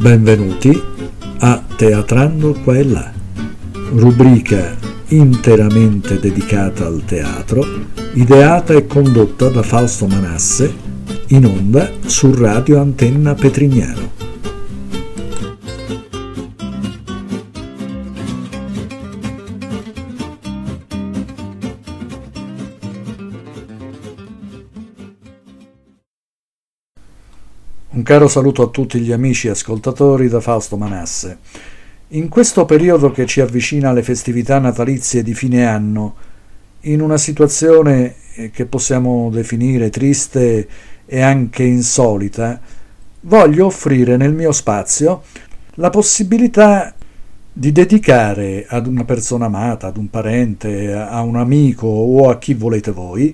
Benvenuti a Teatrando qua e là, rubrica interamente dedicata al teatro, ideata e condotta da Fausto Manasse, in onda su Radio Antenna Petrignano. Caro saluto a tutti gli amici ascoltatori da Fausto Manasse. In questo periodo che ci avvicina alle festività natalizie di fine anno, in una situazione eh, che possiamo definire triste e anche insolita, voglio offrire nel mio spazio la possibilità di dedicare ad una persona amata, ad un parente, a un amico o a chi volete voi,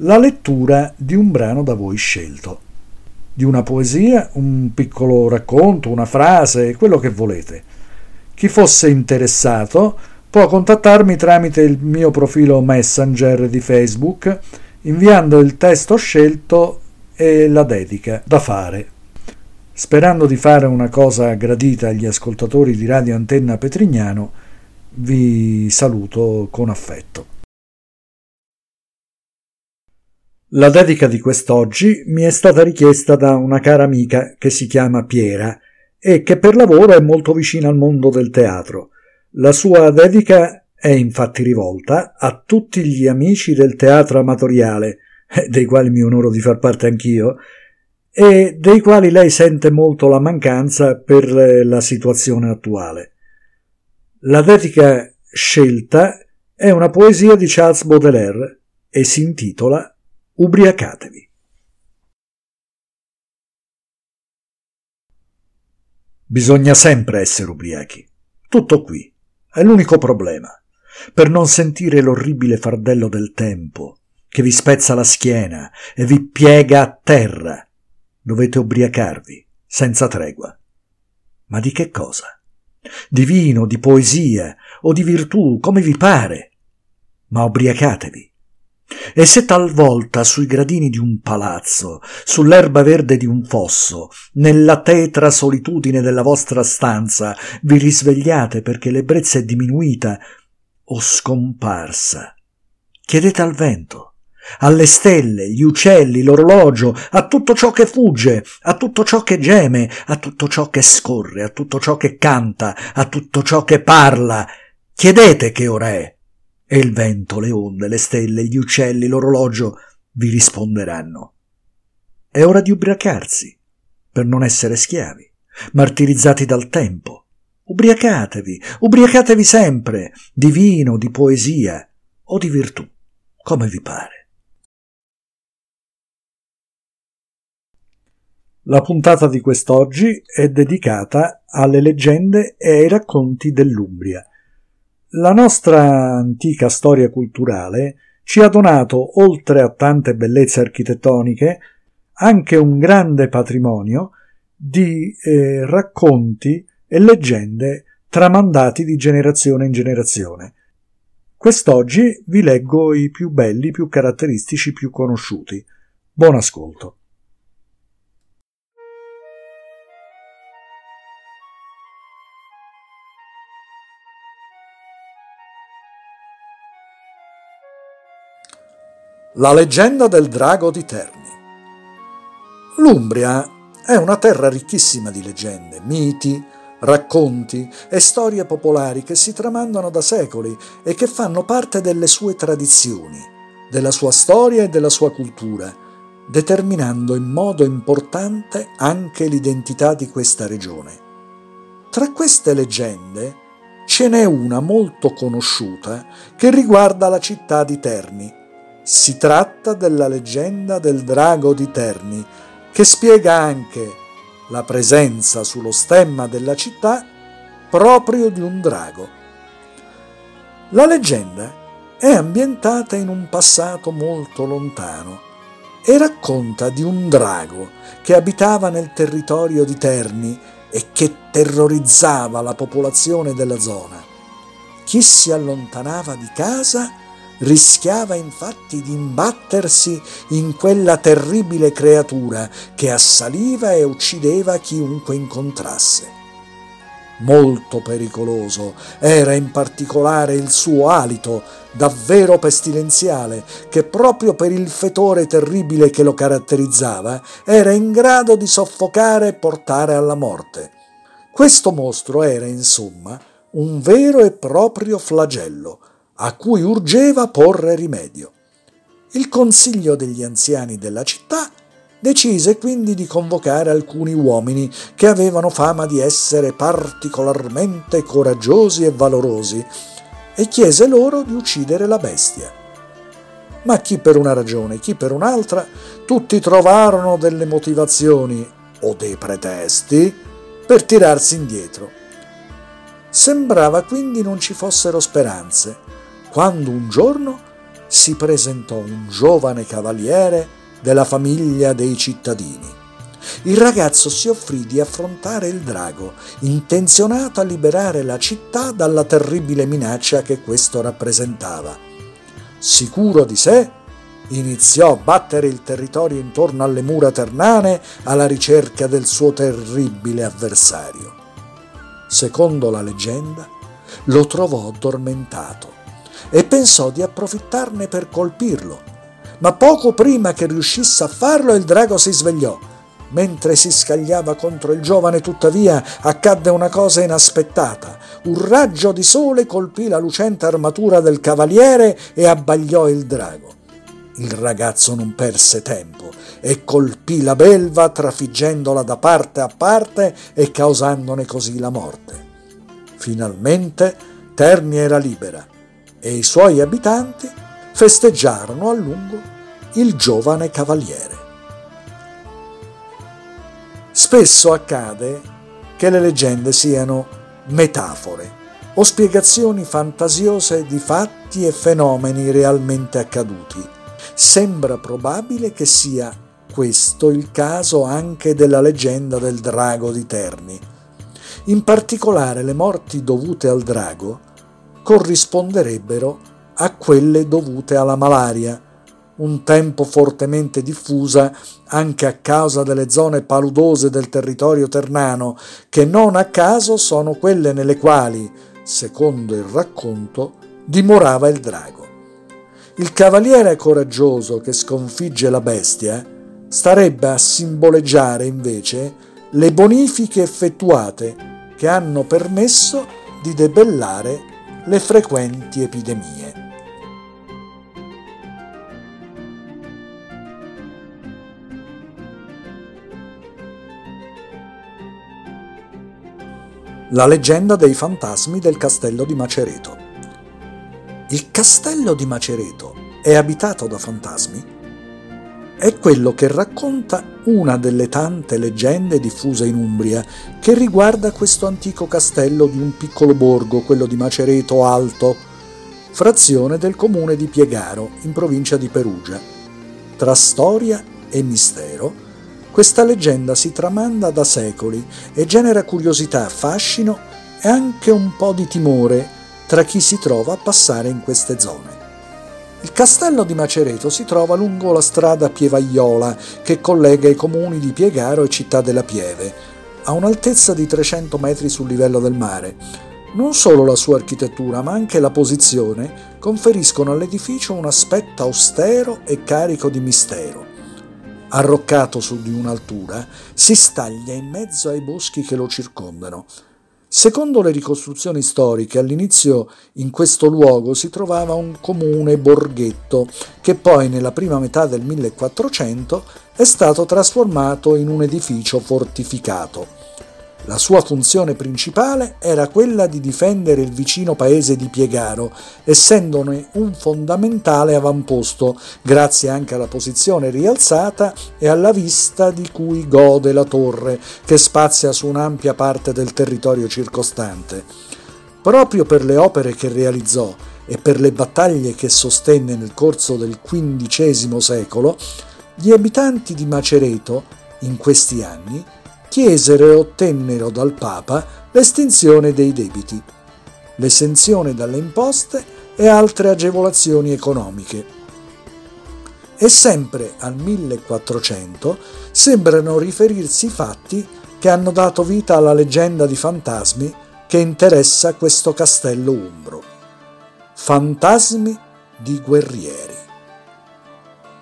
la lettura di un brano da voi scelto di una poesia, un piccolo racconto, una frase, quello che volete. Chi fosse interessato può contattarmi tramite il mio profilo Messenger di Facebook inviando il testo scelto e la dedica da fare. Sperando di fare una cosa gradita agli ascoltatori di Radio Antenna Petrignano, vi saluto con affetto. La dedica di quest'oggi mi è stata richiesta da una cara amica che si chiama Piera e che per lavoro è molto vicina al mondo del teatro. La sua dedica è infatti rivolta a tutti gli amici del teatro amatoriale, eh, dei quali mi onoro di far parte anch'io, e dei quali lei sente molto la mancanza per la situazione attuale. La dedica scelta è una poesia di Charles Baudelaire e si intitola Ubriacatevi. Bisogna sempre essere ubriachi. Tutto qui. È l'unico problema. Per non sentire l'orribile fardello del tempo che vi spezza la schiena e vi piega a terra, dovete ubriacarvi senza tregua. Ma di che cosa? Di vino, di poesia o di virtù, come vi pare. Ma ubriacatevi e se talvolta sui gradini di un palazzo, sull'erba verde di un fosso, nella tetra solitudine della vostra stanza, vi risvegliate perché l'ebbrezza è diminuita o scomparsa, chiedete al vento, alle stelle, gli uccelli, l'orologio, a tutto ciò che fugge, a tutto ciò che geme, a tutto ciò che scorre, a tutto ciò che canta, a tutto ciò che parla. Chiedete che ora è e il vento, le onde, le stelle, gli uccelli, l'orologio vi risponderanno. È ora di ubriacarsi, per non essere schiavi, martirizzati dal tempo. Ubriacatevi, ubriacatevi sempre, di vino, di poesia o di virtù, come vi pare. La puntata di quest'oggi è dedicata alle leggende e ai racconti dell'Umbria la nostra antica storia culturale ci ha donato, oltre a tante bellezze architettoniche, anche un grande patrimonio di eh, racconti e leggende tramandati di generazione in generazione. Quest'oggi vi leggo i più belli, più caratteristici, più conosciuti. Buon ascolto. La leggenda del drago di Terni. L'Umbria è una terra ricchissima di leggende, miti, racconti e storie popolari che si tramandano da secoli e che fanno parte delle sue tradizioni, della sua storia e della sua cultura, determinando in modo importante anche l'identità di questa regione. Tra queste leggende ce n'è una molto conosciuta che riguarda la città di Terni, si tratta della leggenda del drago di Terni, che spiega anche la presenza sullo stemma della città proprio di un drago. La leggenda è ambientata in un passato molto lontano e racconta di un drago che abitava nel territorio di Terni e che terrorizzava la popolazione della zona. Chi si allontanava di casa rischiava infatti di imbattersi in quella terribile creatura che assaliva e uccideva chiunque incontrasse. Molto pericoloso era in particolare il suo alito, davvero pestilenziale, che proprio per il fetore terribile che lo caratterizzava era in grado di soffocare e portare alla morte. Questo mostro era, insomma, un vero e proprio flagello, a cui urgeva porre rimedio. Il consiglio degli anziani della città decise quindi di convocare alcuni uomini che avevano fama di essere particolarmente coraggiosi e valorosi e chiese loro di uccidere la bestia. Ma chi per una ragione, chi per un'altra, tutti trovarono delle motivazioni o dei pretesti per tirarsi indietro. Sembrava quindi non ci fossero speranze quando un giorno si presentò un giovane cavaliere della famiglia dei cittadini. Il ragazzo si offrì di affrontare il drago, intenzionato a liberare la città dalla terribile minaccia che questo rappresentava. Sicuro di sé, iniziò a battere il territorio intorno alle mura ternane alla ricerca del suo terribile avversario. Secondo la leggenda, lo trovò addormentato e pensò di approfittarne per colpirlo. Ma poco prima che riuscisse a farlo il drago si svegliò. Mentre si scagliava contro il giovane, tuttavia, accadde una cosa inaspettata. Un raggio di sole colpì la lucente armatura del cavaliere e abbagliò il drago. Il ragazzo non perse tempo e colpì la belva trafiggendola da parte a parte e causandone così la morte. Finalmente Terni era libera e i suoi abitanti festeggiarono a lungo il giovane cavaliere. Spesso accade che le leggende siano metafore o spiegazioni fantasiose di fatti e fenomeni realmente accaduti. Sembra probabile che sia questo il caso anche della leggenda del drago di Terni. In particolare le morti dovute al drago corrisponderebbero a quelle dovute alla malaria, un tempo fortemente diffusa anche a causa delle zone paludose del territorio ternano, che non a caso sono quelle nelle quali, secondo il racconto, dimorava il drago. Il cavaliere coraggioso che sconfigge la bestia starebbe a simboleggiare invece le bonifiche effettuate che hanno permesso di debellare le frequenti epidemie. La leggenda dei fantasmi del castello di Macereto. Il castello di Macereto è abitato da fantasmi? È quello che racconta una delle tante leggende diffuse in Umbria che riguarda questo antico castello di un piccolo borgo, quello di Macereto Alto, frazione del comune di Piegaro, in provincia di Perugia. Tra storia e mistero, questa leggenda si tramanda da secoli e genera curiosità, fascino e anche un po' di timore tra chi si trova a passare in queste zone. Il castello di Macereto si trova lungo la strada Pievaiola che collega i comuni di Piegaro e Città della Pieve, a un'altezza di 300 metri sul livello del mare. Non solo la sua architettura, ma anche la posizione conferiscono all'edificio un aspetto austero e carico di mistero. Arroccato su di un'altura, si staglia in mezzo ai boschi che lo circondano Secondo le ricostruzioni storiche, all'inizio in questo luogo si trovava un comune borghetto che poi nella prima metà del 1400 è stato trasformato in un edificio fortificato. La sua funzione principale era quella di difendere il vicino paese di Piegaro, essendone un fondamentale avamposto, grazie anche alla posizione rialzata e alla vista di cui gode la torre, che spazia su un'ampia parte del territorio circostante. Proprio per le opere che realizzò e per le battaglie che sostenne nel corso del XV secolo, gli abitanti di Macereto, in questi anni, chiesero e ottennero dal Papa l'estinzione dei debiti. L'esenzione dalle imposte e altre agevolazioni economiche. E sempre al 1400 sembrano riferirsi fatti che hanno dato vita alla leggenda di fantasmi che interessa questo castello umbro. Fantasmi di guerrieri.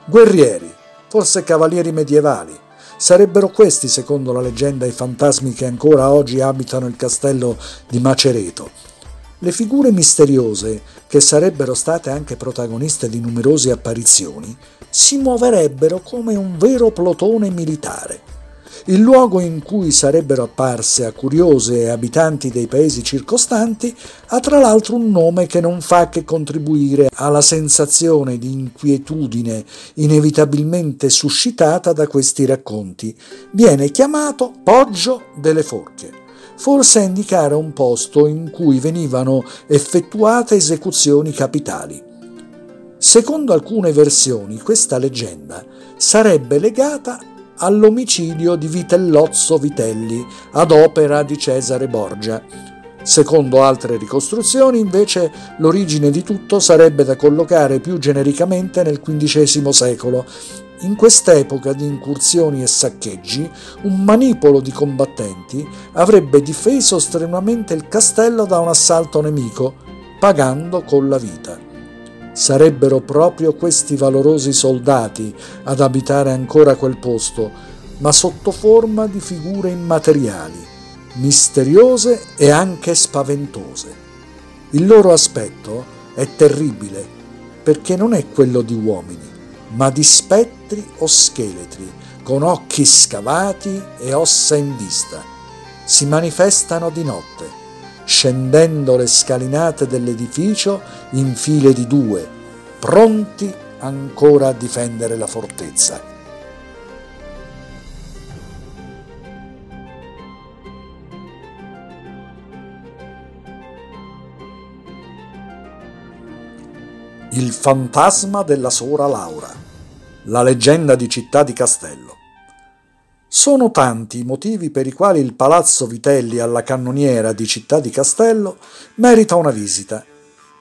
Guerrieri, forse cavalieri medievali, Sarebbero questi, secondo la leggenda, i fantasmi che ancora oggi abitano il castello di Macereto. Le figure misteriose, che sarebbero state anche protagoniste di numerose apparizioni, si muoverebbero come un vero plotone militare il luogo in cui sarebbero apparse a curiose e abitanti dei paesi circostanti ha tra l'altro un nome che non fa che contribuire alla sensazione di inquietudine inevitabilmente suscitata da questi racconti. Viene chiamato Poggio delle Forche forse a indicare un posto in cui venivano effettuate esecuzioni capitali. Secondo alcune versioni, questa leggenda sarebbe legata all'omicidio di Vitellozzo Vitelli ad opera di Cesare Borgia. Secondo altre ricostruzioni, invece, l'origine di tutto sarebbe da collocare più genericamente nel XV secolo. In quest'epoca di incursioni e saccheggi, un manipolo di combattenti avrebbe difeso strenuamente il castello da un assalto nemico, pagando con la vita. Sarebbero proprio questi valorosi soldati ad abitare ancora quel posto, ma sotto forma di figure immateriali, misteriose e anche spaventose. Il loro aspetto è terribile perché non è quello di uomini, ma di spettri o scheletri, con occhi scavati e ossa in vista. Si manifestano di notte scendendo le scalinate dell'edificio in file di due, pronti ancora a difendere la fortezza. Il fantasma della sora Laura, la leggenda di Città di Castello. Sono tanti i motivi per i quali il Palazzo Vitelli alla cannoniera di Città di Castello merita una visita.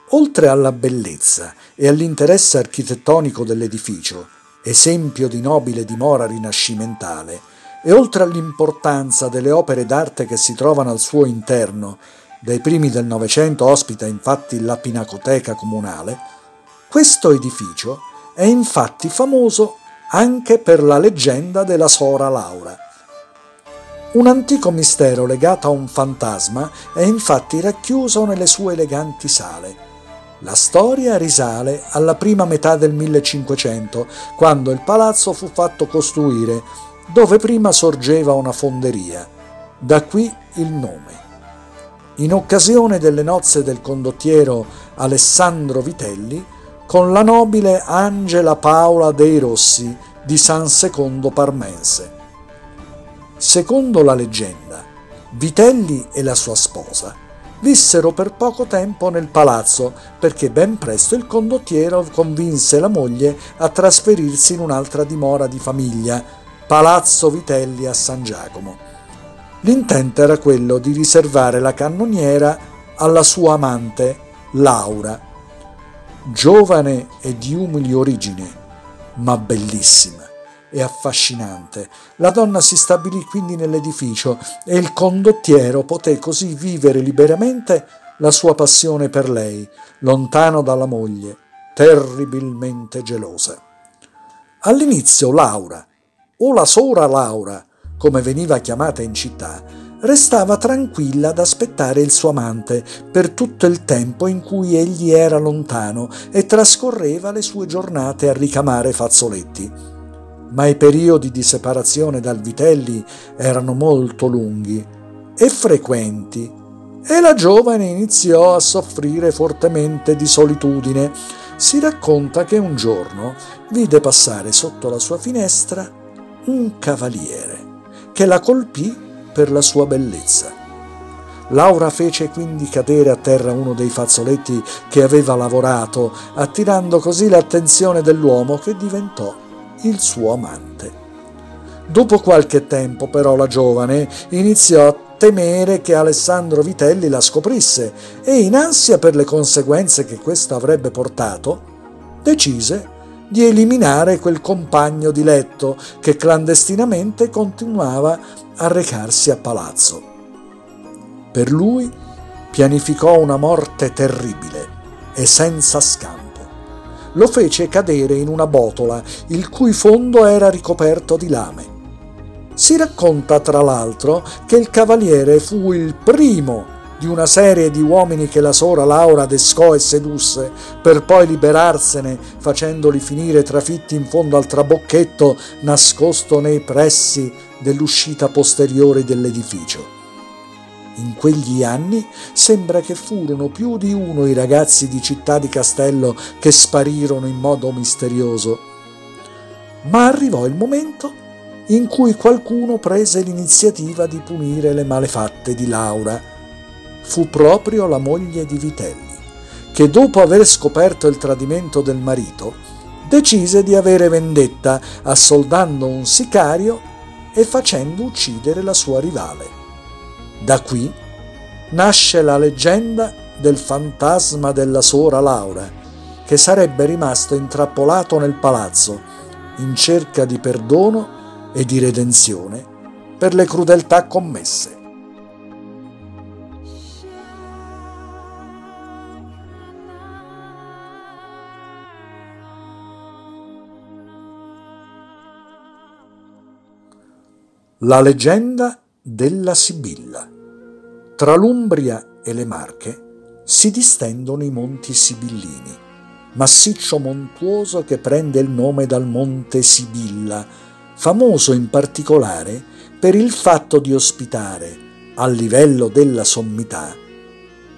Oltre alla bellezza e all'interesse architettonico dell'edificio, esempio di nobile dimora rinascimentale, e oltre all'importanza delle opere d'arte che si trovano al suo interno, dai primi del Novecento ospita infatti la Pinacoteca Comunale, questo edificio è infatti famoso anche per la leggenda della Sora Laura. Un antico mistero legato a un fantasma è infatti racchiuso nelle sue eleganti sale. La storia risale alla prima metà del 1500, quando il palazzo fu fatto costruire, dove prima sorgeva una fonderia. Da qui il nome. In occasione delle nozze del condottiero Alessandro Vitelli, con la nobile Angela Paola dei Rossi di San Secondo Parmense. Secondo la leggenda, Vitelli e la sua sposa vissero per poco tempo nel palazzo perché ben presto il condottiero convinse la moglie a trasferirsi in un'altra dimora di famiglia, Palazzo Vitelli a San Giacomo. L'intento era quello di riservare la cannoniera alla sua amante, Laura, giovane e di umili origini, ma bellissima e affascinante. La donna si stabilì quindi nell'edificio e il condottiero poté così vivere liberamente la sua passione per lei, lontano dalla moglie, terribilmente gelosa. All'inizio Laura, o la sora Laura, come veniva chiamata in città, restava tranquilla ad aspettare il suo amante per tutto il tempo in cui egli era lontano e trascorreva le sue giornate a ricamare fazzoletti. Ma i periodi di separazione dal Vitelli erano molto lunghi e frequenti e la giovane iniziò a soffrire fortemente di solitudine. Si racconta che un giorno vide passare sotto la sua finestra un cavaliere che la colpì per la sua bellezza. Laura fece quindi cadere a terra uno dei fazzoletti che aveva lavorato, attirando così l'attenzione dell'uomo che diventò il suo amante. Dopo qualche tempo però la giovane iniziò a temere che Alessandro Vitelli la scoprisse e in ansia per le conseguenze che questo avrebbe portato, decise di eliminare quel compagno di letto che clandestinamente continuava a recarsi a palazzo. Per lui pianificò una morte terribile e senza scampo. Lo fece cadere in una botola il cui fondo era ricoperto di lame. Si racconta tra l'altro che il cavaliere fu il primo di una serie di uomini che la sora Laura descò e sedusse, per poi liberarsene facendoli finire trafitti in fondo al trabocchetto nascosto nei pressi dell'uscita posteriore dell'edificio. In quegli anni sembra che furono più di uno i ragazzi di Città di Castello che sparirono in modo misterioso. Ma arrivò il momento in cui qualcuno prese l'iniziativa di punire le malefatte di Laura. Fu proprio la moglie di Vitelli, che dopo aver scoperto il tradimento del marito, decise di avere vendetta assoldando un sicario e facendo uccidere la sua rivale. Da qui nasce la leggenda del fantasma della sora Laura, che sarebbe rimasto intrappolato nel palazzo in cerca di perdono e di redenzione per le crudeltà commesse. La leggenda della Sibilla. Tra l'Umbria e le Marche si distendono i monti Sibillini, massiccio montuoso che prende il nome dal monte Sibilla, famoso in particolare per il fatto di ospitare, a livello della sommità,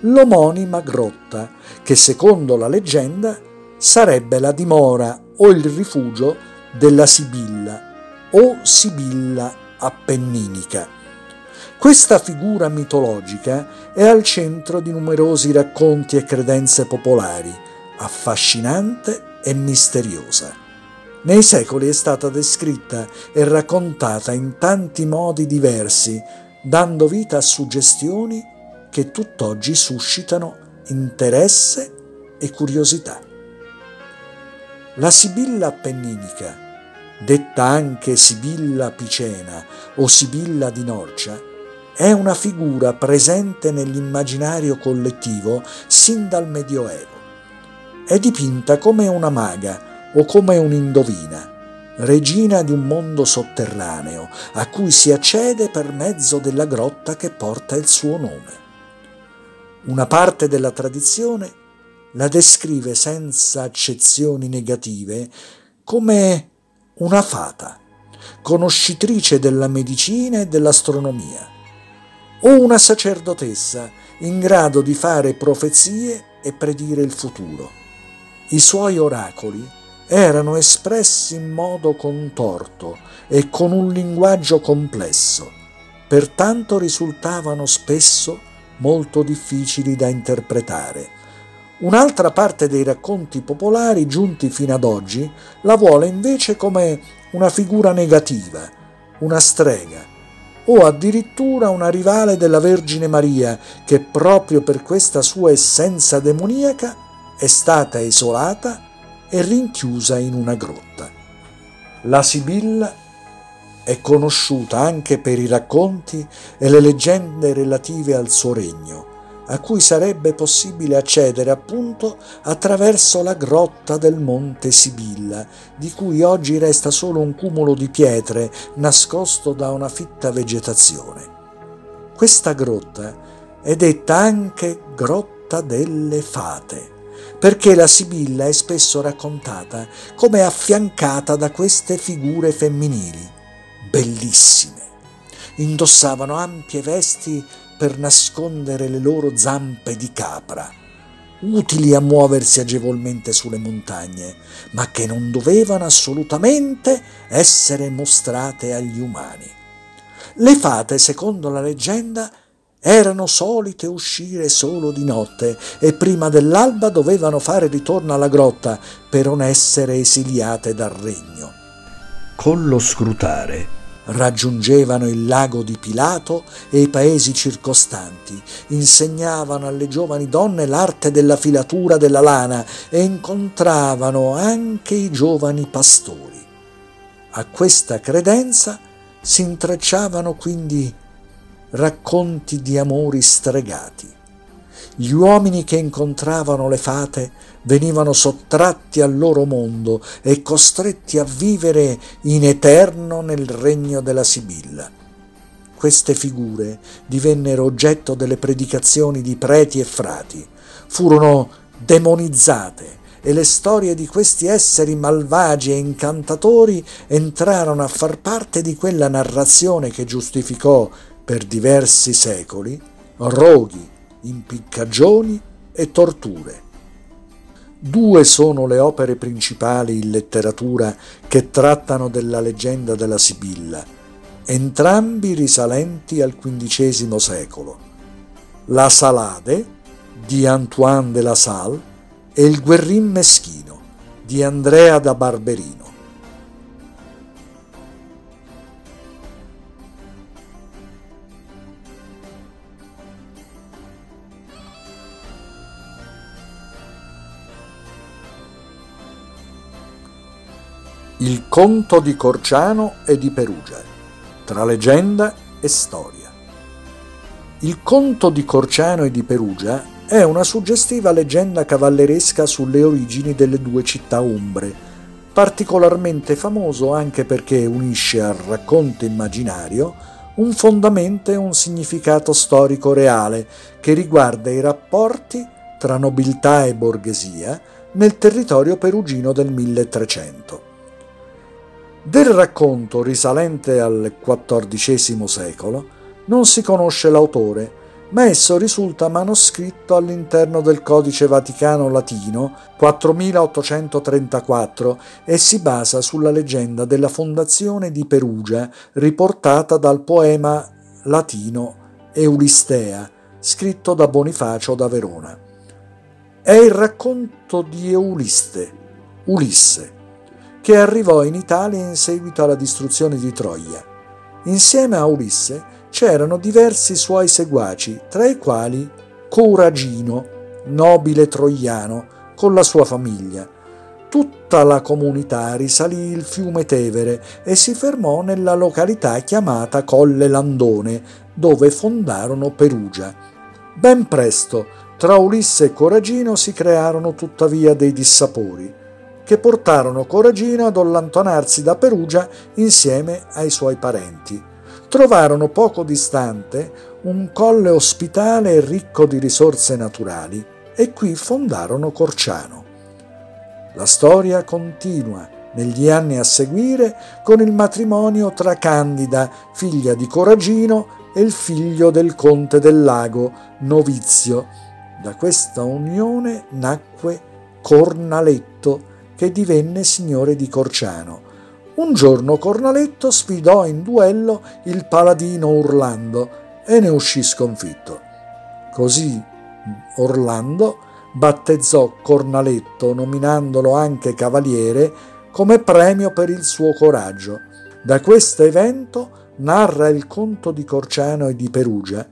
l'omonima grotta che secondo la leggenda sarebbe la dimora o il rifugio della Sibilla o Sibilla appenninica questa figura mitologica è al centro di numerosi racconti e credenze popolari, affascinante e misteriosa. Nei secoli è stata descritta e raccontata in tanti modi diversi, dando vita a suggestioni che tutt'oggi suscitano interesse e curiosità. La Sibilla appenninica, detta anche Sibilla Picena o Sibilla di Norcia, è una figura presente nell'immaginario collettivo sin dal Medioevo. È dipinta come una maga o come un'indovina, regina di un mondo sotterraneo a cui si accede per mezzo della grotta che porta il suo nome. Una parte della tradizione la descrive senza accezioni negative come una fata, conoscitrice della medicina e dell'astronomia o una sacerdotessa in grado di fare profezie e predire il futuro. I suoi oracoli erano espressi in modo contorto e con un linguaggio complesso, pertanto risultavano spesso molto difficili da interpretare. Un'altra parte dei racconti popolari giunti fino ad oggi la vuole invece come una figura negativa, una strega, o addirittura una rivale della Vergine Maria che proprio per questa sua essenza demoniaca è stata isolata e rinchiusa in una grotta. La Sibilla è conosciuta anche per i racconti e le leggende relative al suo regno, a cui sarebbe possibile accedere appunto attraverso la grotta del Monte Sibilla, di cui oggi resta solo un cumulo di pietre nascosto da una fitta vegetazione. Questa grotta è detta anche Grotta delle Fate, perché la Sibilla è spesso raccontata come affiancata da queste figure femminili, bellissime. Indossavano ampie vesti per nascondere le loro zampe di capra, utili a muoversi agevolmente sulle montagne, ma che non dovevano assolutamente essere mostrate agli umani. Le fate, secondo la leggenda, erano solite uscire solo di notte e prima dell'alba dovevano fare ritorno alla grotta per non essere esiliate dal regno. Con lo scrutare Raggiungevano il lago di Pilato e i paesi circostanti, insegnavano alle giovani donne l'arte della filatura della lana e incontravano anche i giovani pastori. A questa credenza si intrecciavano quindi racconti di amori stregati. Gli uomini che incontravano le fate venivano sottratti al loro mondo e costretti a vivere in eterno nel regno della Sibilla. Queste figure divennero oggetto delle predicazioni di preti e frati, furono demonizzate e le storie di questi esseri malvagi e incantatori entrarono a far parte di quella narrazione che giustificò per diversi secoli roghi, impiccagioni e torture. Due sono le opere principali in letteratura che trattano della leggenda della Sibilla, entrambi risalenti al XV secolo. La Salade di Antoine de la Salle e il Guerrin meschino di Andrea da Barberino. Il conto di Corciano e di Perugia, tra leggenda e storia. Il conto di Corciano e di Perugia è una suggestiva leggenda cavalleresca sulle origini delle due città umbre, particolarmente famoso anche perché unisce al racconto immaginario un fondamento e un significato storico reale che riguarda i rapporti tra nobiltà e borghesia nel territorio perugino del 1300. Del racconto risalente al XIV secolo non si conosce l'autore, ma esso risulta manoscritto all'interno del Codice Vaticano Latino 4834 e si basa sulla leggenda della fondazione di Perugia riportata dal poema latino Eulistea, scritto da Bonifacio da Verona. È il racconto di Euliste, Ulisse, che arrivò in Italia in seguito alla distruzione di Troia. Insieme a Ulisse c'erano diversi suoi seguaci, tra i quali Coragino, nobile troiano, con la sua famiglia. Tutta la comunità risalì il fiume Tevere e si fermò nella località chiamata Colle Landone, dove fondarono Perugia. Ben presto, tra Ulisse e Coragino si crearono tuttavia dei dissapori che portarono Coragino ad allontanarsi da Perugia insieme ai suoi parenti. Trovarono poco distante un colle ospitale ricco di risorse naturali e qui fondarono Corciano. La storia continua negli anni a seguire con il matrimonio tra Candida, figlia di Coragino, e il figlio del conte del lago, Novizio. Da questa unione nacque Cornaletto, che divenne signore di Corciano. Un giorno Cornaletto sfidò in duello il paladino Orlando e ne uscì sconfitto. Così Orlando battezzò Cornaletto, nominandolo anche cavaliere, come premio per il suo coraggio. Da questo evento narra il conto di Corciano e di Perugia.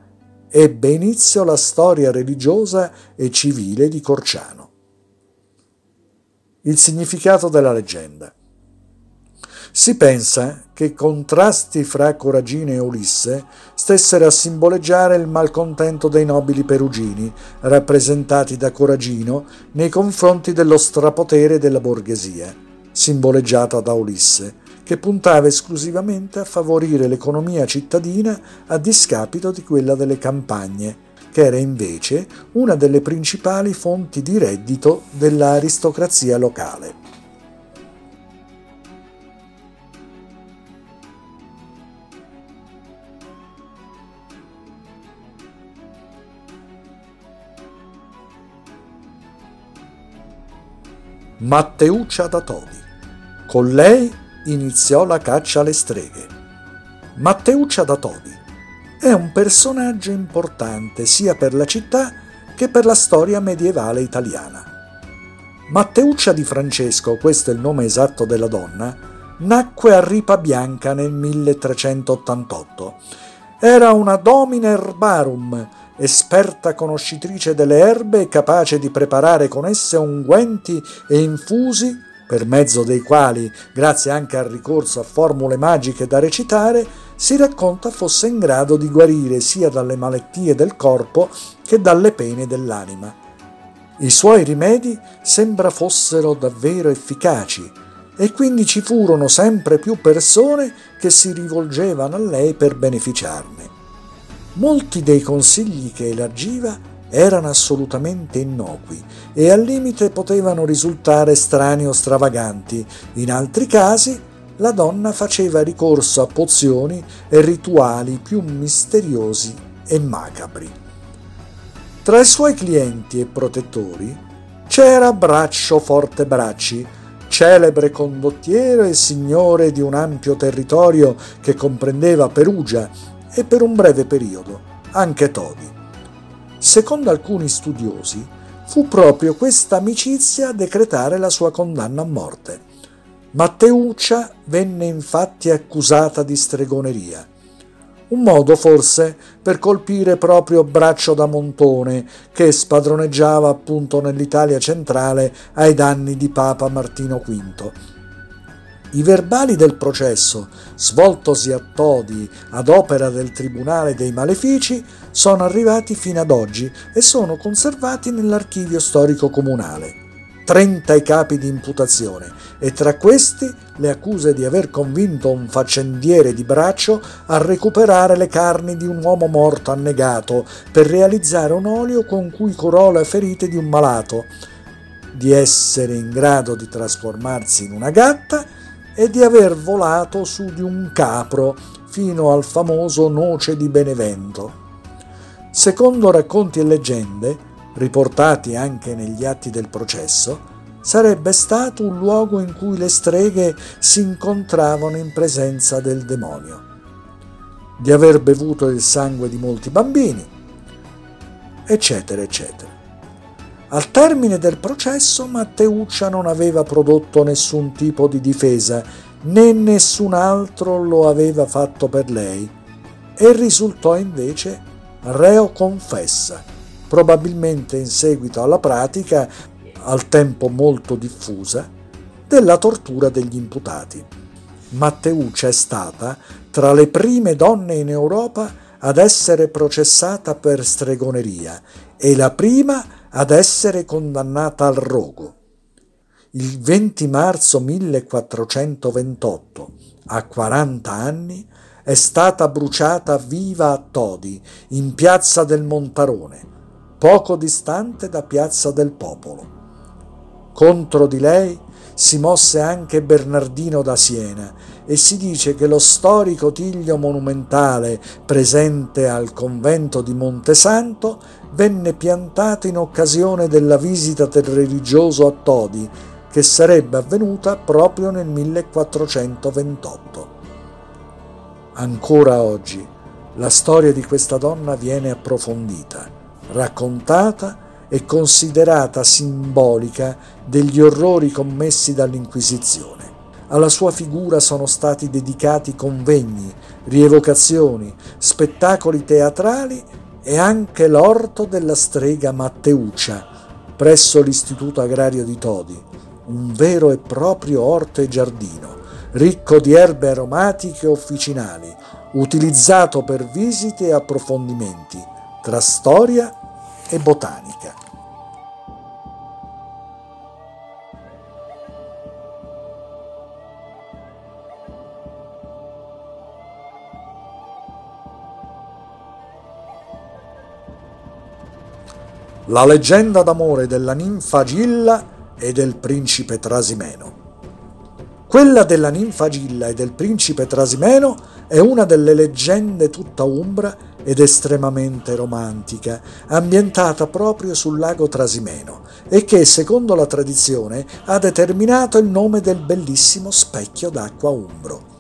Ebbe inizio la storia religiosa e civile di Corciano il significato della leggenda. Si pensa che i contrasti fra Coragino e Ulisse stessero a simboleggiare il malcontento dei nobili perugini, rappresentati da Coragino nei confronti dello strapotere della borghesia, simboleggiata da Ulisse, che puntava esclusivamente a favorire l'economia cittadina a discapito di quella delle campagne, che era invece una delle principali fonti di reddito dell'aristocrazia locale. Matteuccia da Tovi. Con lei iniziò la caccia alle streghe. Matteuccia da Tovi è un personaggio importante sia per la città che per la storia medievale italiana. Matteuccia di Francesco, questo è il nome esatto della donna, nacque a Ripa Bianca nel 1388. Era una domina herbarum, esperta conoscitrice delle erbe e capace di preparare con esse unguenti e infusi, per mezzo dei quali, grazie anche al ricorso a formule magiche da recitare, si racconta fosse in grado di guarire sia dalle malattie del corpo che dalle pene dell'anima. I suoi rimedi sembra fossero davvero efficaci e quindi ci furono sempre più persone che si rivolgevano a lei per beneficiarne. Molti dei consigli che elargiva erano assolutamente innocui e al limite potevano risultare strani o stravaganti, in altri casi la donna faceva ricorso a pozioni e rituali più misteriosi e macabri. Tra i suoi clienti e protettori c'era Braccio Fortebracci, celebre condottiero e signore di un ampio territorio che comprendeva Perugia e per un breve periodo anche Todi. Secondo alcuni studiosi, fu proprio questa amicizia a decretare la sua condanna a morte. Matteuccia venne infatti accusata di stregoneria. Un modo forse per colpire proprio Braccio da Montone, che spadroneggiava appunto nell'Italia centrale ai danni di Papa Martino V. I verbali del processo, svoltosi a Todi ad opera del Tribunale dei Malefici, sono arrivati fino ad oggi e sono conservati nell'archivio storico comunale. 30 i capi di imputazione e tra questi le accuse di aver convinto un faccendiere di braccio a recuperare le carni di un uomo morto annegato per realizzare un olio con cui curò le ferite di un malato, di essere in grado di trasformarsi in una gatta e di aver volato su di un capro fino al famoso Noce di Benevento. Secondo racconti e leggende, riportati anche negli atti del processo, sarebbe stato un luogo in cui le streghe si incontravano in presenza del demonio, di aver bevuto il sangue di molti bambini, eccetera, eccetera. Al termine del processo Matteuccia non aveva prodotto nessun tipo di difesa, né nessun altro lo aveva fatto per lei, e risultò invece reo confessa probabilmente in seguito alla pratica, al tempo molto diffusa, della tortura degli imputati. Matteuccia è stata tra le prime donne in Europa ad essere processata per stregoneria e la prima ad essere condannata al rogo. Il 20 marzo 1428, a 40 anni, è stata bruciata viva a Todi, in piazza del Montarone, poco distante da Piazza del Popolo. Contro di lei si mosse anche Bernardino da Siena e si dice che lo storico tiglio monumentale presente al convento di Montesanto venne piantato in occasione della visita del religioso a Todi, che sarebbe avvenuta proprio nel 1428. Ancora oggi la storia di questa donna viene approfondita raccontata e considerata simbolica degli orrori commessi dall'Inquisizione. Alla sua figura sono stati dedicati convegni, rievocazioni, spettacoli teatrali e anche l'orto della strega Matteuccia presso l'Istituto Agrario di Todi, un vero e proprio orto e giardino, ricco di erbe aromatiche officinali, utilizzato per visite e approfondimenti tra storia e botanica. La leggenda d'amore della ninfa Gilla e del principe Trasimeno. Quella della ninfa Gilla e del principe Trasimeno è una delle leggende tutta umbra ed estremamente romantica, ambientata proprio sul lago Trasimeno e che, secondo la tradizione, ha determinato il nome del bellissimo specchio d'acqua umbro.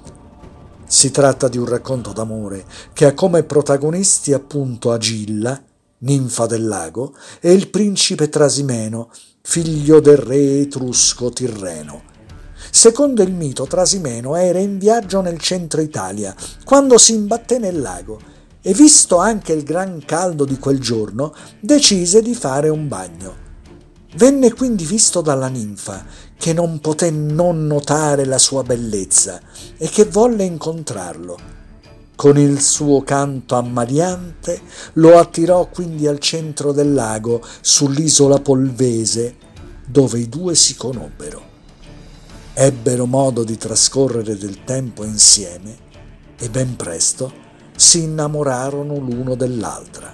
Si tratta di un racconto d'amore che ha come protagonisti appunto Agilla, ninfa del lago, e il principe Trasimeno, figlio del re etrusco Tirreno Secondo il mito, Trasimeno era in viaggio nel centro Italia quando si imbatté nel lago e, visto anche il gran caldo di quel giorno, decise di fare un bagno. Venne quindi visto dalla ninfa, che non poté non notare la sua bellezza e che volle incontrarlo. Con il suo canto ammaliante lo attirò quindi al centro del lago, sull'isola polvese, dove i due si conobbero. Ebbero modo di trascorrere del tempo insieme e ben presto si innamorarono l'uno dell'altra.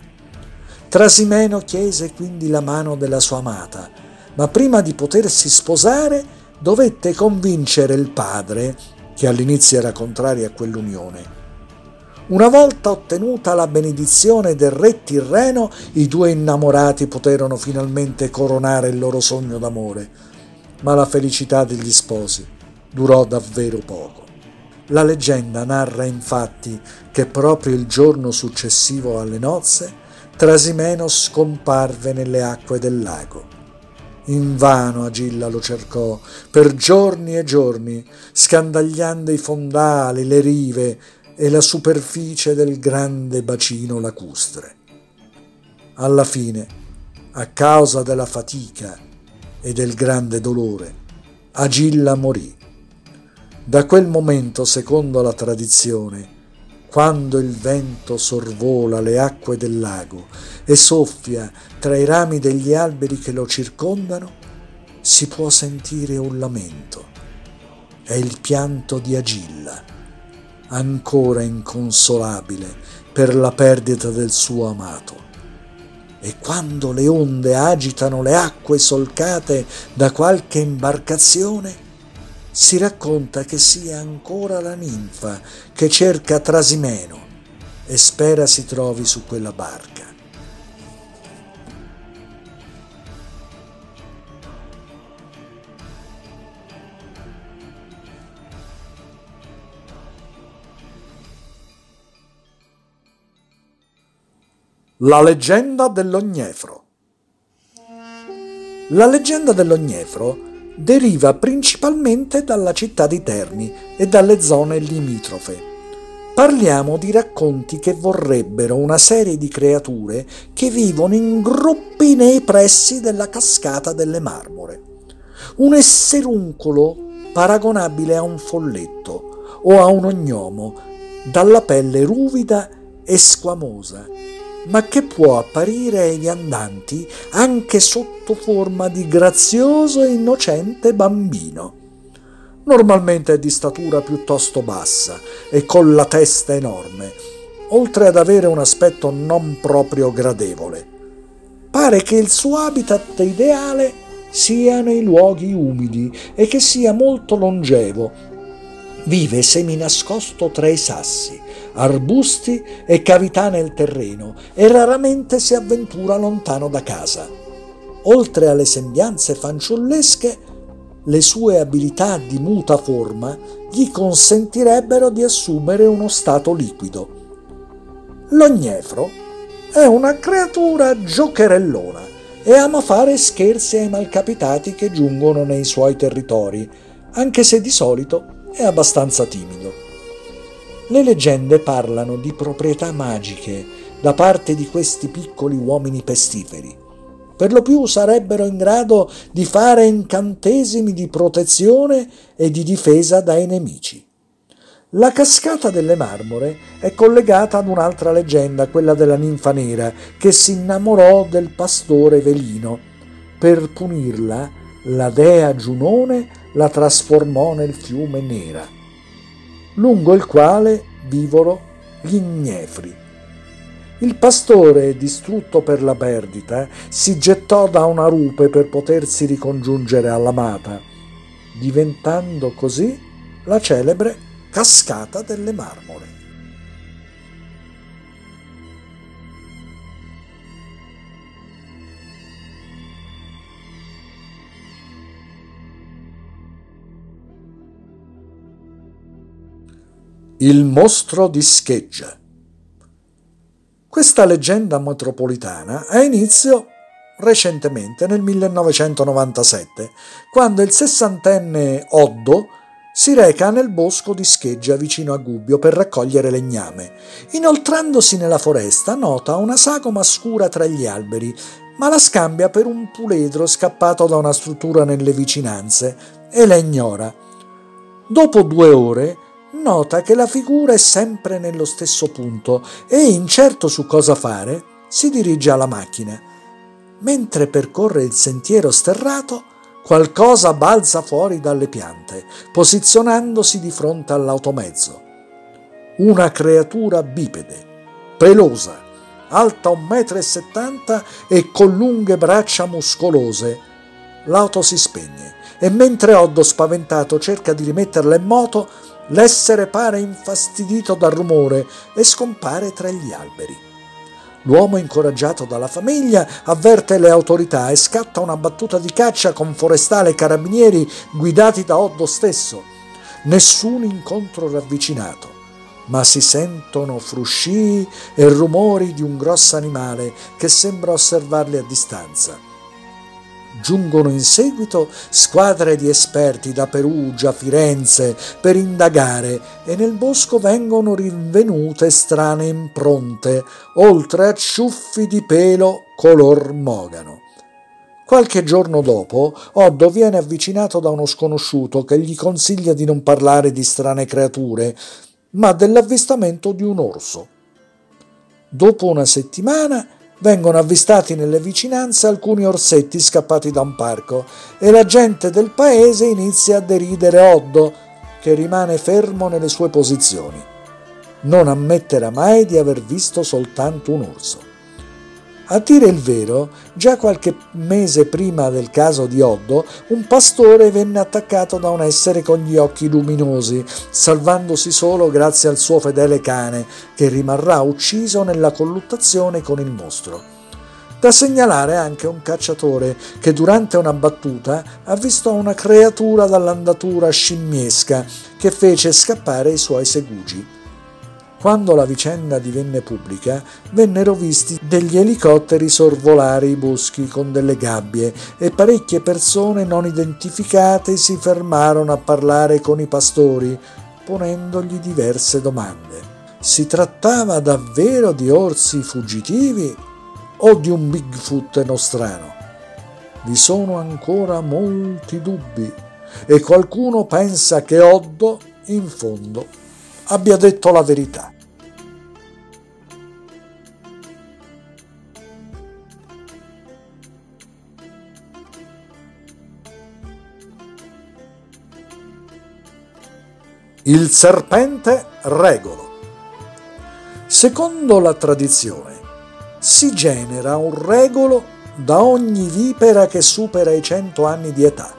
Trasimeno chiese quindi la mano della sua amata, ma prima di potersi sposare dovette convincere il padre, che all'inizio era contrario a quell'unione. Una volta ottenuta la benedizione del re Tirreno, i due innamorati poterono finalmente coronare il loro sogno d'amore, ma la felicità degli sposi durò davvero poco. La leggenda narra infatti che proprio il giorno successivo alle nozze Trasimeno scomparve nelle acque del lago. Invano Agilla lo cercò per giorni e giorni, scandagliando i fondali, le rive, e la superficie del grande bacino lacustre. Alla fine, a causa della fatica e del grande dolore, Agilla morì. Da quel momento, secondo la tradizione, quando il vento sorvola le acque del lago e soffia tra i rami degli alberi che lo circondano, si può sentire un lamento. È il pianto di Agilla ancora inconsolabile per la perdita del suo amato. E quando le onde agitano le acque solcate da qualche imbarcazione, si racconta che sia ancora la ninfa che cerca Trasimeno e spera si trovi su quella barca. La leggenda dell'Ognefro. La leggenda dell'Ognefro deriva principalmente dalla città di Terni e dalle zone limitrofe. Parliamo di racconti che vorrebbero una serie di creature che vivono in gruppi nei pressi della cascata delle Marmore. Un esseruncolo paragonabile a un folletto o a un ognomo, dalla pelle ruvida e squamosa ma che può apparire ai viandanti anche sotto forma di grazioso e innocente bambino. Normalmente è di statura piuttosto bassa e con la testa enorme, oltre ad avere un aspetto non proprio gradevole. Pare che il suo habitat ideale siano i luoghi umidi e che sia molto longevo. Vive seminascosto tra i sassi arbusti e cavità nel terreno e raramente si avventura lontano da casa. Oltre alle sembianze fanciullesche, le sue abilità di muta forma gli consentirebbero di assumere uno stato liquido. L'ognefro è una creatura giocherellona e ama fare scherzi ai malcapitati che giungono nei suoi territori, anche se di solito è abbastanza timido. Le leggende parlano di proprietà magiche da parte di questi piccoli uomini pestiferi. Per lo più sarebbero in grado di fare incantesimi di protezione e di difesa dai nemici. La cascata delle marmore è collegata ad un'altra leggenda, quella della ninfa nera, che si innamorò del pastore velino. Per punirla, la dea Giunone la trasformò nel fiume Nera lungo il quale vivono gli ignefri. Il pastore, distrutto per la perdita, si gettò da una rupe per potersi ricongiungere all'amata, diventando così la celebre cascata delle marmore. Il mostro di Scheggia. Questa leggenda metropolitana ha inizio recentemente nel 1997, quando il sessantenne Oddo si reca nel bosco di Scheggia vicino a Gubbio per raccogliere legname. Inoltrandosi nella foresta nota una sagoma scura tra gli alberi, ma la scambia per un puledro scappato da una struttura nelle vicinanze e la ignora. Dopo due ore nota che la figura è sempre nello stesso punto e, incerto su cosa fare, si dirige alla macchina. Mentre percorre il sentiero sterrato, qualcosa balza fuori dalle piante, posizionandosi di fronte all'automezzo. Una creatura bipede, pelosa, alta 1,70 m e con lunghe braccia muscolose. L'auto si spegne e mentre Oddo spaventato cerca di rimetterla in moto, l'essere pare infastidito dal rumore e scompare tra gli alberi. L'uomo, incoraggiato dalla famiglia, avverte le autorità e scatta una battuta di caccia con forestale e carabinieri guidati da Oddo stesso. Nessun incontro ravvicinato, ma si sentono fruscii e rumori di un grosso animale che sembra osservarli a distanza. Giungono in seguito squadre di esperti da Perugia, Firenze per indagare e nel bosco vengono rinvenute strane impronte, oltre a ciuffi di pelo color mogano. Qualche giorno dopo, Oddo viene avvicinato da uno sconosciuto che gli consiglia di non parlare di strane creature, ma dell'avvistamento di un orso. Dopo una settimana vengono avvistati nelle vicinanze alcuni orsetti scappati da un parco e la gente del paese inizia a deridere Oddo, che rimane fermo nelle sue posizioni. Non ammetterà mai di aver visto soltanto un orso. A dire il vero, già qualche mese prima del caso di Oddo, un pastore venne attaccato da un essere con gli occhi luminosi, salvandosi solo grazie al suo fedele cane, che rimarrà ucciso nella colluttazione con il mostro. Da segnalare anche un cacciatore che durante una battuta ha visto una creatura dall'andatura scimmiesca che fece scappare i suoi segugi. Quando la vicenda divenne pubblica, vennero visti degli elicotteri sorvolare i boschi con delle gabbie e parecchie persone non identificate si fermarono a parlare con i pastori, ponendogli diverse domande. Si trattava davvero di orsi fuggitivi o di un Bigfoot nostrano? Vi sono ancora molti dubbi e qualcuno pensa che Oddo, in fondo, abbia detto la verità. Il serpente regolo. Secondo la tradizione, si genera un regolo da ogni vipera che supera i cento anni di età.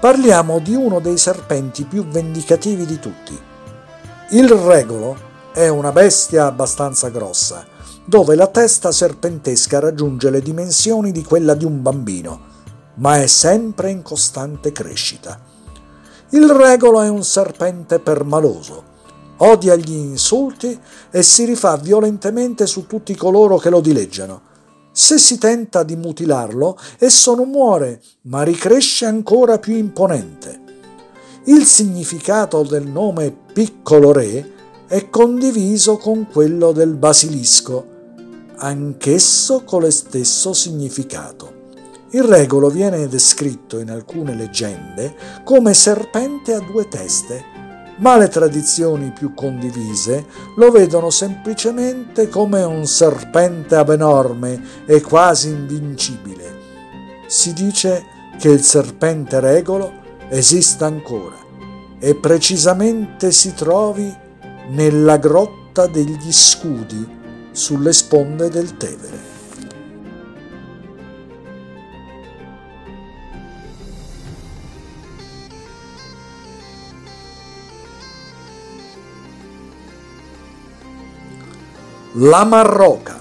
Parliamo di uno dei serpenti più vendicativi di tutti il regolo è una bestia abbastanza grossa, dove la testa serpentesca raggiunge le dimensioni di quella di un bambino, ma è sempre in costante crescita. Il regolo è un serpente permaloso, odia gli insulti e si rifà violentemente su tutti coloro che lo dileggiano. Se si tenta di mutilarlo, esso non muore, ma ricresce ancora più imponente. Il significato del nome piccolo re è condiviso con quello del basilisco, anch'esso con lo stesso significato. Il regolo viene descritto in alcune leggende come serpente a due teste, ma le tradizioni più condivise lo vedono semplicemente come un serpente abnorme e quasi invincibile. Si dice che il serpente regolo esista ancora e precisamente si trovi nella grotta degli scudi sulle sponde del Tevere. La Marroca.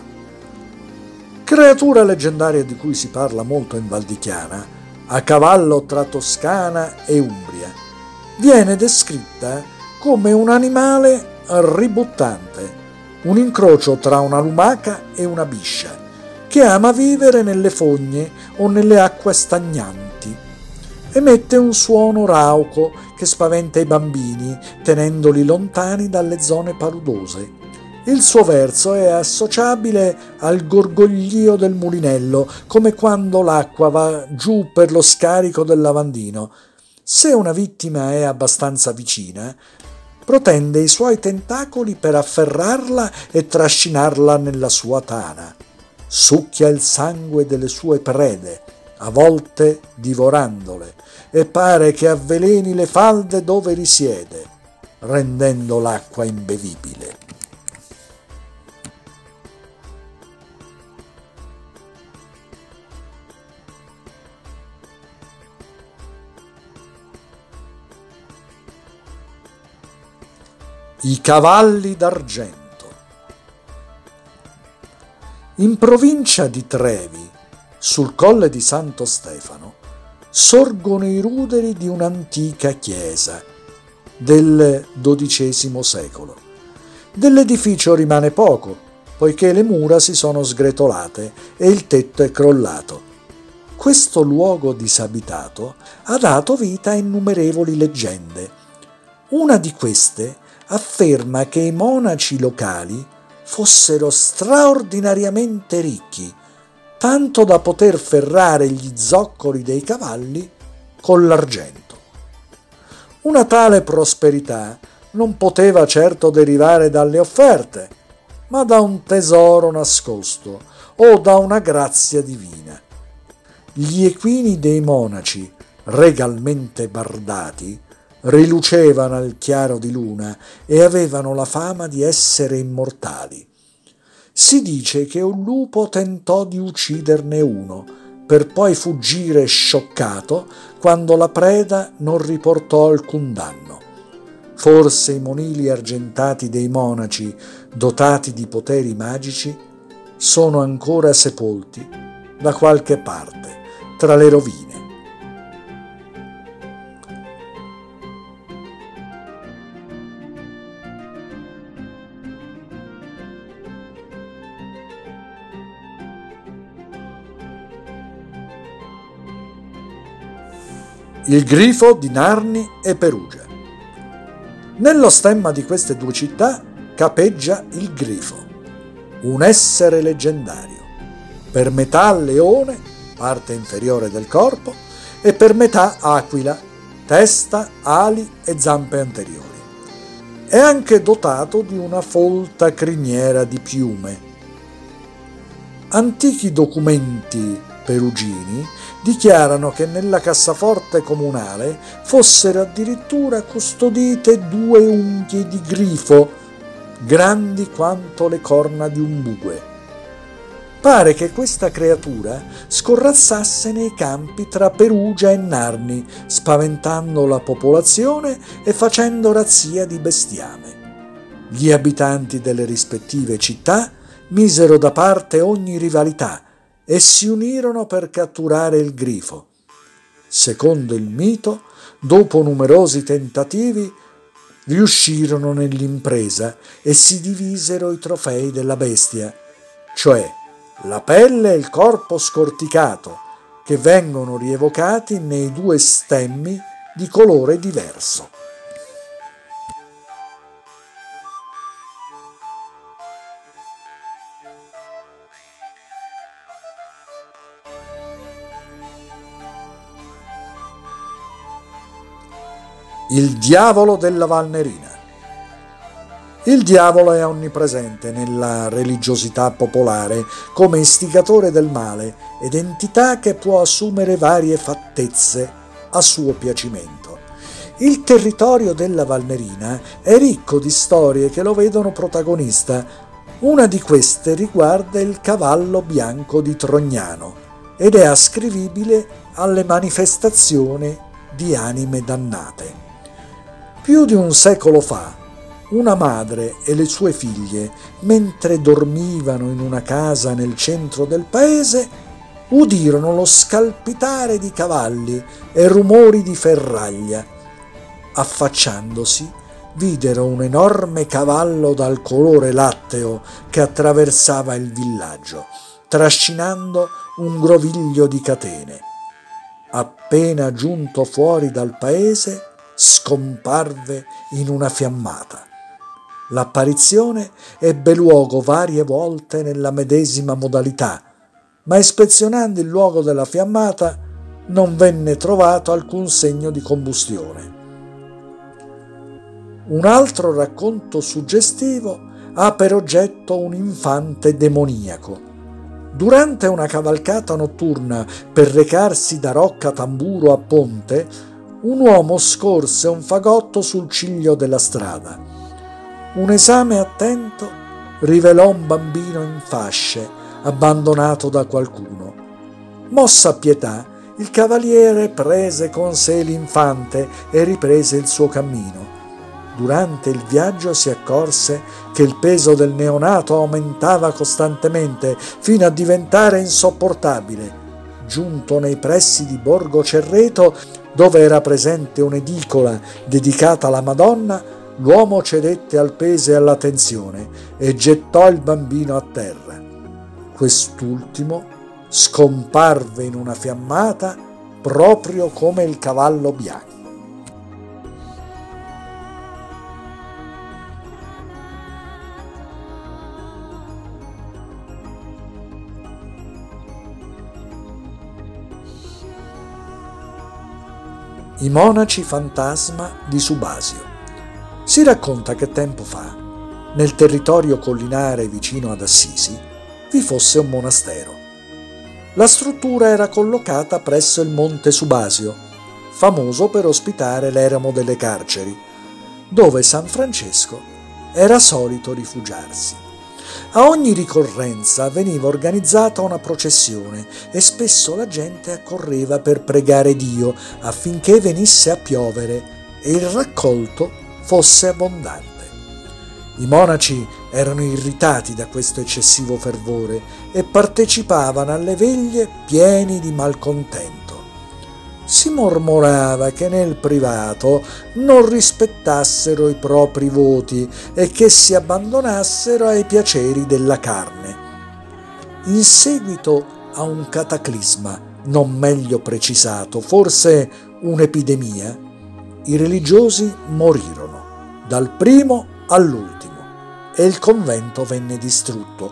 Creatura leggendaria di cui si parla molto in Valdichiana, a cavallo tra Toscana e Umbria, viene descritta come un animale ributtante, un incrocio tra una lumaca e una biscia, che ama vivere nelle fogne o nelle acque stagnanti. Emette un suono rauco che spaventa i bambini, tenendoli lontani dalle zone paludose. Il suo verso è associabile al gorgoglio del mulinello, come quando l'acqua va giù per lo scarico del lavandino. Se una vittima è abbastanza vicina, protende i suoi tentacoli per afferrarla e trascinarla nella sua tana. Succhia il sangue delle sue prede, a volte divorandole, e pare che avveleni le falde dove risiede, rendendo l'acqua imbevibile. I cavalli d'argento. In provincia di Trevi, sul colle di Santo Stefano, sorgono i ruderi di un'antica chiesa del XII secolo. Dell'edificio rimane poco, poiché le mura si sono sgretolate e il tetto è crollato. Questo luogo disabitato ha dato vita a innumerevoli leggende. Una di queste afferma che i monaci locali fossero straordinariamente ricchi, tanto da poter ferrare gli zoccoli dei cavalli con l'argento. Una tale prosperità non poteva certo derivare dalle offerte, ma da un tesoro nascosto o da una grazia divina. Gli equini dei monaci, regalmente bardati, rilucevano al chiaro di luna e avevano la fama di essere immortali. Si dice che un lupo tentò di ucciderne uno, per poi fuggire scioccato quando la preda non riportò alcun danno. Forse i monili argentati dei monaci, dotati di poteri magici, sono ancora sepolti da qualche parte tra le rovine. Il grifo di Narni e Perugia. Nello stemma di queste due città capeggia il grifo, un essere leggendario, per metà leone, parte inferiore del corpo, e per metà aquila, testa, ali e zampe anteriori. È anche dotato di una folta criniera di piume. Antichi documenti perugini dichiarano che nella cassaforte comunale fossero addirittura custodite due unghie di grifo, grandi quanto le corna di un bue. Pare che questa creatura scorrazzasse nei campi tra Perugia e Narni, spaventando la popolazione e facendo razzia di bestiame. Gli abitanti delle rispettive città misero da parte ogni rivalità e si unirono per catturare il grifo. Secondo il mito, dopo numerosi tentativi, riuscirono nell'impresa e si divisero i trofei della bestia, cioè la pelle e il corpo scorticato, che vengono rievocati nei due stemmi di colore diverso. Il diavolo della Valnerina. Il diavolo è onnipresente nella religiosità popolare come istigatore del male ed entità che può assumere varie fattezze a suo piacimento. Il territorio della Valnerina è ricco di storie che lo vedono protagonista. Una di queste riguarda il cavallo bianco di Trognano ed è ascrivibile alle manifestazioni di anime dannate. Più di un secolo fa, una madre e le sue figlie, mentre dormivano in una casa nel centro del paese, udirono lo scalpitare di cavalli e rumori di ferraglia. Affacciandosi, videro un enorme cavallo dal colore latteo che attraversava il villaggio. trascinando un groviglio di catene. Appena giunto fuori dal paese, scomparve in una fiammata. L'apparizione ebbe luogo varie volte nella medesima modalità, ma ispezionando il luogo della fiammata non venne trovato alcun segno di combustione. Un altro racconto suggestivo ha per oggetto un infante demoniaco. Durante una cavalcata notturna per recarsi da Rocca Tamburo a Ponte, un uomo scorse un fagotto sul ciglio della strada. Un esame attento rivelò un bambino in fasce, abbandonato da qualcuno. Mossa a pietà, il cavaliere prese con sé l'infante e riprese il suo cammino. Durante il viaggio si accorse che il peso del neonato aumentava costantemente fino a diventare insopportabile. Giunto nei pressi di Borgo Cerreto, dove era presente un'edicola dedicata alla Madonna, l'uomo cedette al peso e alla tensione e gettò il bambino a terra. Quest'ultimo scomparve in una fiammata proprio come il cavallo bianco. I monaci fantasma di Subasio. Si racconta che tempo fa, nel territorio collinare vicino ad Assisi, vi fosse un monastero la struttura era collocata presso il Monte Subasio, famoso per ospitare l'eramo delle carceri, dove San Francesco era solito rifugiarsi. A ogni ricorrenza veniva organizzata una processione e spesso la gente accorreva per pregare Dio affinché venisse a piovere e il raccolto fosse abbondante. I monaci erano irritati da questo eccessivo fervore e partecipavano alle veglie pieni di malcontento. Si mormorava che nel privato non rispettassero i propri voti e che si abbandonassero ai piaceri della carne. In seguito a un cataclisma non meglio precisato, forse un'epidemia, i religiosi morirono, dal primo all'ultimo e il convento venne distrutto.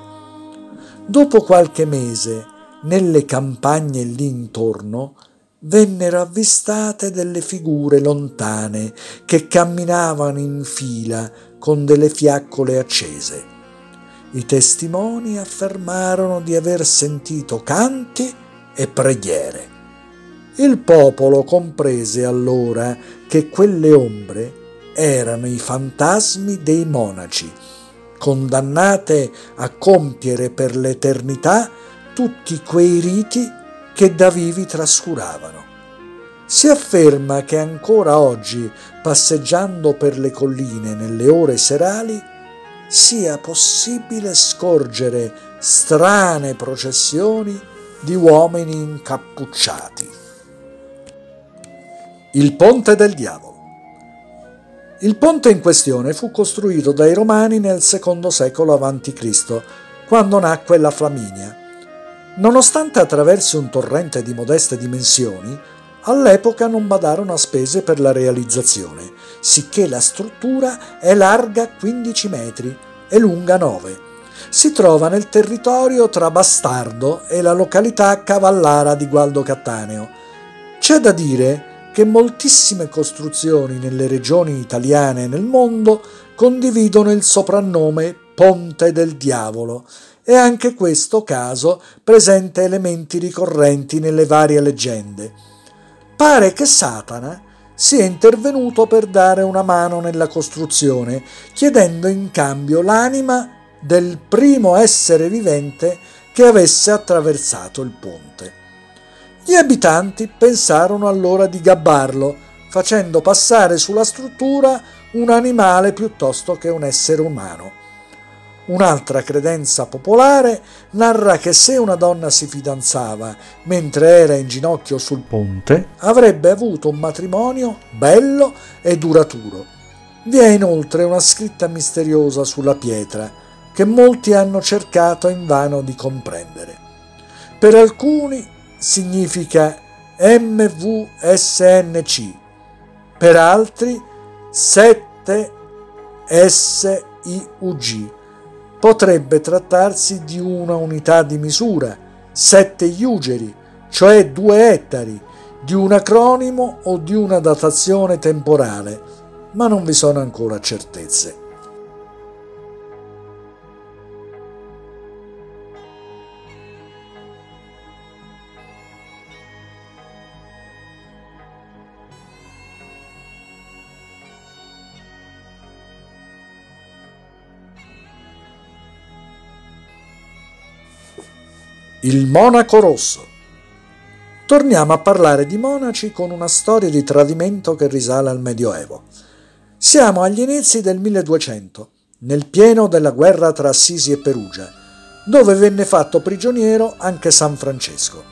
Dopo qualche mese, nelle campagne lì intorno, vennero avvistate delle figure lontane che camminavano in fila con delle fiaccole accese. I testimoni affermarono di aver sentito canti e preghiere. Il popolo comprese allora che quelle ombre erano i fantasmi dei monaci condannate a compiere per l'eternità tutti quei riti che da vivi trascuravano. Si afferma che ancora oggi, passeggiando per le colline nelle ore serali, sia possibile scorgere strane processioni di uomini incappucciati. Il ponte del diavolo. Il ponte in questione fu costruito dai Romani nel secondo secolo a.C., quando nacque la Flaminia. Nonostante attraversi un torrente di modeste dimensioni, all'epoca non badarono a spese per la realizzazione, sicché la struttura è larga 15 metri e lunga 9. Si trova nel territorio tra Bastardo e la località Cavallara di Gualdo Cattaneo. C'è da dire che moltissime costruzioni nelle regioni italiane e nel mondo condividono il soprannome Ponte del Diavolo e anche questo caso presenta elementi ricorrenti nelle varie leggende. Pare che Satana sia intervenuto per dare una mano nella costruzione, chiedendo in cambio l'anima del primo essere vivente che avesse attraversato il ponte. Gli abitanti pensarono allora di gabbarlo, facendo passare sulla struttura un animale piuttosto che un essere umano. Un'altra credenza popolare narra che se una donna si fidanzava mentre era in ginocchio sul ponte, avrebbe avuto un matrimonio bello e duraturo. Vi è inoltre una scritta misteriosa sulla pietra che molti hanno cercato invano di comprendere. per alcuni significa MVSNC, per altri 7SIUG. Potrebbe trattarsi di una unità di misura, 7 iugeri, cioè 2 ettari, di un acronimo o di una datazione temporale, ma non vi sono ancora certezze. Il monaco rosso. Torniamo a parlare di monaci con una storia di tradimento che risale al Medioevo. Siamo agli inizi del 1200, nel pieno della guerra tra Assisi e Perugia, dove venne fatto prigioniero anche San Francesco.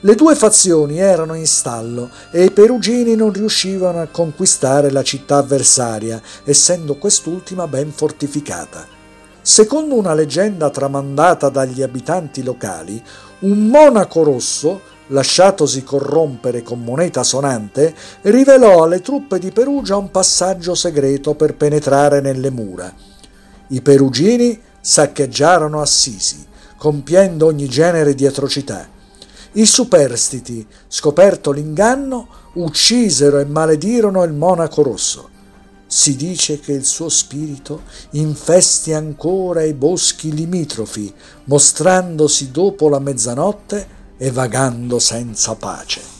Le due fazioni erano in stallo e i perugini non riuscivano a conquistare la città avversaria, essendo quest'ultima ben fortificata. Secondo una leggenda tramandata dagli abitanti locali, un monaco rosso, lasciatosi corrompere con moneta sonante, rivelò alle truppe di Perugia un passaggio segreto per penetrare nelle mura. I perugini saccheggiarono Assisi, compiendo ogni genere di atrocità. I superstiti, scoperto l'inganno, uccisero e maledirono il monaco rosso. Si dice che il suo spirito infesti ancora i boschi limitrofi, mostrandosi dopo la mezzanotte e vagando senza pace.